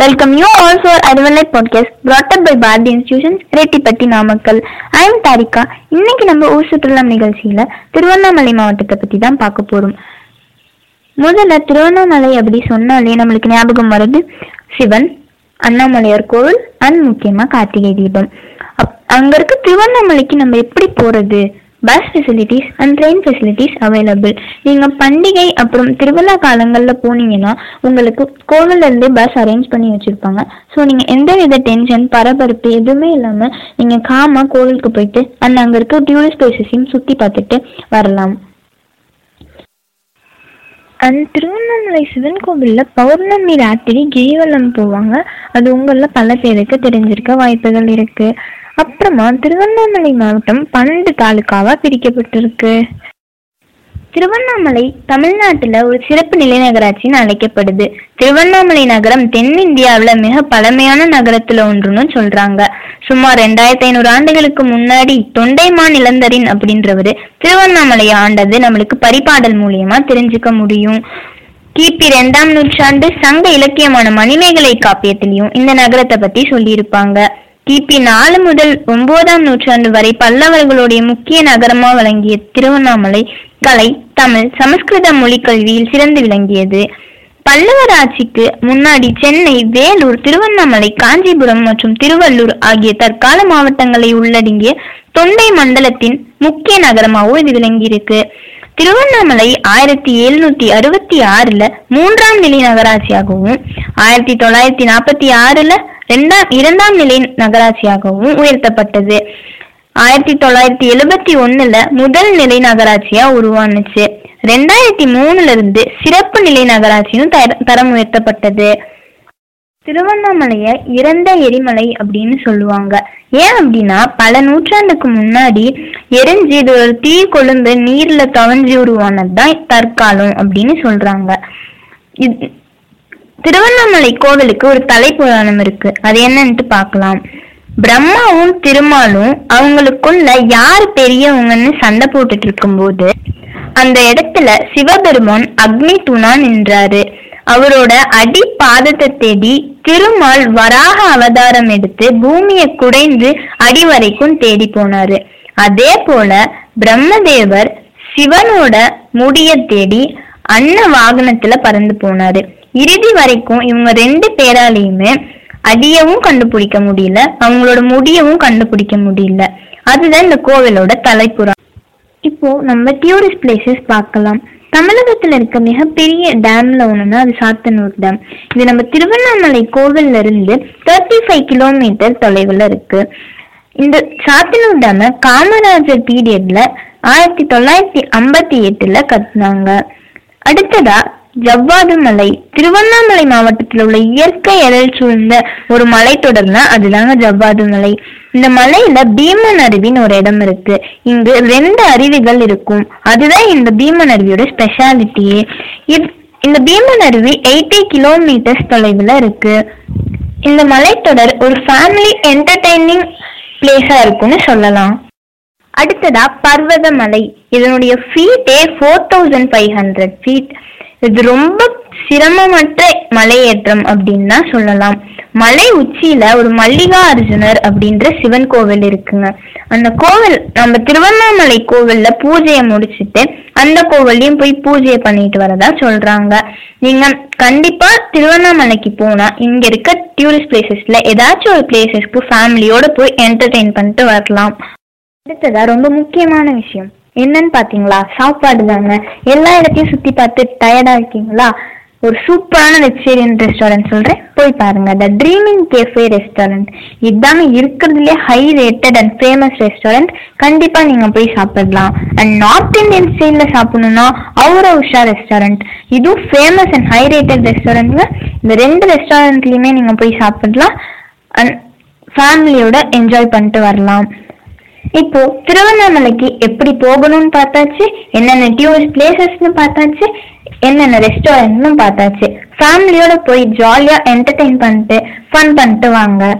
Welcome you all to our Advantage podcast brought up by Bharati Rettipatti Namakkal I am Tharika இன்னைக்கு நம்ம ஊர் சுற்றுலா நிகழ்ச்சியில திருவண்ணாமலை மாவட்டத்தை பத்தி தான் பார்க்க போறோம். முதல்ல திருவண்ணாமலை அப்படி சொன்னாலே நம்மளுக்கு ஞாபகம் வருது சிவன் அண்ணாமலையார் கோவில் அண்ட் முக்கியமா கார்த்திகை தீபம். அப்- அங்க இருக்க திருவண்ணாமலைக்கு நம்ம எப்படி போறது? Bus facilities and train facilities available நீங்கள் பண்டிகை அப்புறம் திருவிழா காலங்களில் போனீங்கன்னா உங்களுக்கு கோவிலேருந்து பஸ் அரேஞ்ச் பண்ணி வச்சிருப்பாங்க. ஸோ நீங்கள் எந்த வித டென்ஷன் பரபரப்பு எதுவுமே இல்லாமல் நீங்கள் காமா கோவிலுக்கு போயிட்டு அண்ட் அங்கே இருக்க டூரிஸ்ட் பிளேசஸையும் சுற்றி பார்த்துட்டு வரலாம். அண்ட் திருவண்ணாமலை சிவன் கோவில்ல பௌர்ணமி ராத்திரி கிரிவலம் போவாங்க. அது உங்களில் பல பேருக்கு தெரிஞ்சிருக்க வாய்ப்புகள் இருக்கு. அப்புறமா திருவண்ணாமலை மாவட்டம் பன்னெண்டு தாலுக்காவா பிரிக்கப்பட்டிருக்கு. திருவண்ணாமலை தமிழ்நாட்டில் ஒரு சிறப்பு நிலை நகராட்சின்னு அழைக்கப்படுது. திருவண்ணாமலை நகரம் தென்னிந்தியாவில் மிக பழமையான நகரத்துல ஒன்றுன்னு சொல்றாங்க. சுமார் ரெண்டாயிரத்தி ஐநூறு ஆண்டுகளுக்கு முன்னாடி தொண்டைமான் இளந்தரின் அப்படின்றவரு திருவண்ணாமலையை ஆண்டது நம்மளுக்கு பரிபாடல் மூலியமா தெரிஞ்சுக்க முடியும். கிபி ரெண்டாம் நூற்றாண்டு சங்க இலக்கியமான மணிமேகலை காப்பியத்திலையும் இந்த நகரத்தை பத்தி சொல்லியிருப்பாங்க. கிபி நாலு முதல் ஒன்பதாம் நூற்றாண்டு வரை பல்லவர்களுடைய முக்கிய நகரமா விளங்கிய திருவண்ணாமலை கலை தமிழ் சமஸ்கிருத மொழி கல்வியில் சிறந்து விளங்கியது. பல்லவர் ஆட்சிக்கு முன்னாடி சென்னை வேலூர் திருவண்ணாமலை காஞ்சிபுரம் மற்றும் திருவள்ளூர் ஆகிய தற்கால மாவட்டங்களை உள்ளடங்கிய தொண்டை மண்டலத்தின் முக்கிய நகரமாகவும் இது விளங்கியிருக்கு. திருவண்ணாமலை ஆயிரத்தி எழுநூத்தி அறுபத்தி ஆறுல மூன்றாம் நிலை நகராட்சியாகவும் ஆயிரத்தி தொள்ளாயிரத்தி நாற்பத்தி ஆறுல ரெண்டாம் இரண்டாம் நிலை நகராட்சியாகவும் உயர்த்தப்பட்டது. ஆயிரத்தி தொள்ளாயிரத்தி எழுபத்தி ஒண்ணுல முதல் நிலை நகராட்சியா உருவானுச்சு. ரெண்டாயிரத்தி மூணுல இருந்து சிறப்பு நிலை நகராட்சியும் தரம் உயர்த்தப்பட்டது. திருவண்ணாமலையை இறந்த எரிமலை அப்படின்னு சொல்லுவாங்க. ஏன் அப்படின்னா பல நூற்றாண்டுக்கு முன்னாடி எரிஞ்சு இது ஒரு தீ கொழுந்து நீர்ல தவஞ்சி உருவானது தான் தற்காலம் அப்படின்னு சொல்றாங்க. இது- திருவண்ணாமலை கோவிலுக்கு ஒரு தலைப்புராணம் இருக்கு. அது என்னன்ட்டு பார்க்கலாம். பிரம்மாவும் திருமாலும் அவங்களுக்குள்ள யார் பெரியவங்கன்னு சண்டை போட்டுட்டு இருக்கும்போது அந்த இடத்துல சிவபெருமான் அக்னி தூணா நின்றாரு. அவரோட அடி பாதத்தை தேடி திருமால் வராக அவதாரம் எடுத்து பூமியை குடைந்து அடி வரைக்கும் தேடி போனாரு. அதே போல பிரம்மதேவர் சிவனோட முடிய தேடி அன்ன வாகனத்துல பறந்து போனாரு. இறுதி வரைக்கும் இவங்க ரெண்டு பேராலையுமே அடியவும் கண்டுபிடிக்க முடியல அவங்களோட முடியவும் கண்டுபிடிக்க முடியல. அதுதான் இந்த கோவிலோட தலைப்புறம் இப்போ நம்ம டூரிஸ்ட் பிளேசஸ் பார்க்கலாம். தமிழகத்துல இருக்க மிகப்பெரிய டேம்ல ஒண்ணுன்னா அது சாத்தனூர் டேம் இது நம்ம திருவண்ணாமலை கோவில்ல இருந்து தேர்ட்டி ஃபைவ் கிலோமீட்டர் தொலைவுல இருக்கு. இந்த சாத்தனூர் டேம காமராஜர் பீரியட்ல ஆயிரத்தி தொள்ளாயிரத்தி ஐம்பத்தி எட்டுல கட்டினாங்க. அடுத்ததா ஜவ்வாது மலை திருவண்ணாமலை மாவட்டத்தில் உள்ள இயற்கை எழில் சூழ்ந்த ஒரு மலைத்தொடர்னா அதுதாங்க ஜவ்வாது மலை இந்த மலையில பீமன் அருவின்னு ஒரு இடம் இருக்கு. இங்கு ரெண்டு அருவிகள் இருக்கும். அதுதான் இந்த பீமன் அருவியோட ஸ்பெஷாலிட்டியே இந்த பீமன் அருவி எயிட்டி கிலோமீட்டர்ஸ் தொலைவில் இருக்கு. இந்த மலைத்தொடர் ஒரு ஃபேமிலி என்டர்டைனிங் பிளேஸா இருக்கும்னு சொல்லலாம். அடுத்ததா பர்வதமலை இதனுடைய ஃபீட்டே four thousand five hundred feet இது ரொம்ப சிரமமற்ற மலையேற்றம் அப்படின்னு தான் சொல்லலாம். மலை உச்சியில ஒரு மல்லிகா அர்ஜுனர் அப்படின்ற சிவன் கோவில் இருக்குங்க. அந்த கோவில் நம்ம திருவண்ணாமலை கோவில்ல பூஜையை முடிச்சுட்டு அந்த கோவில்லையும் போய் பூஜையை பண்ணிட்டு வரதா சொல்றாங்க. நீங்க கண்டிப்பா திருவண்ணாமலைக்கு போனா இங்க இருக்க டூரிஸ்ட் பிளேசஸ்ல ஏதாச்சும் ஒரு பிளேசஸ்க்கு ஃபேமிலியோட போய் என்டர்டெயின் பண்ணிட்டு வரலாம். அடுத்ததா ரொம்ப முக்கியமான விஷயம். என்னன்னு பாத்தீங்களா? சாப்பாடு தாங்க. எல்லா இடத்தையும் சுத்தி பார்த்து டயர்டா இருக்கீங்களா? ஒரு சூப்பரான வெஜிடேரியன் ரெஸ்டாரண்ட் சொல்றேன். போய் பாருங்க. த ட்ரீமிங் கேஃபே ரெஸ்டாரண்ட் இதுதாங்க இருக்கிறதுலே high rated and famous restaurant கண்டிப்பா நீங்க போய் சாப்பிடலாம். அண்ட் நார்த் இந்தியன் ஸ்டைல்ல சாப்பிடணும்னா அவுர உஷா ரெஸ்டாரண்ட் இதுவும் ஃபேமஸ் அண்ட் ஹை ரேட்டட் ரெஸ்டாரண்ட்ங்க இந்த ரெண்டு ரெஸ்டாரண்ட்லயுமே நீங்க போய் சாப்பிடலாம். அண்ட் ஃபேமிலியோட என்ஜாய் பண்ணிட்டு வரலாம். இப்போ திருவண்ணாமலைக்கு எப்படி போகணும்னு பார்த்தாச்சு என்னென்ன டூரிஸ்ட் பிளேசஸ்னு பார்த்தாச்சு என்னென்ன ரெஸ்டாரண்ட்னு பார்த்தாச்சு. ஃபேமிலியோட போய் ஜாலியா என்டர்டெயின் பண்ணிட்டு ஃபன் பண்ணிட்டு வாங்க.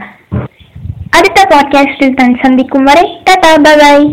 அடுத்த பாட்காஸ்டில் தன் சந்திக்கும் வரை டாடா பாய்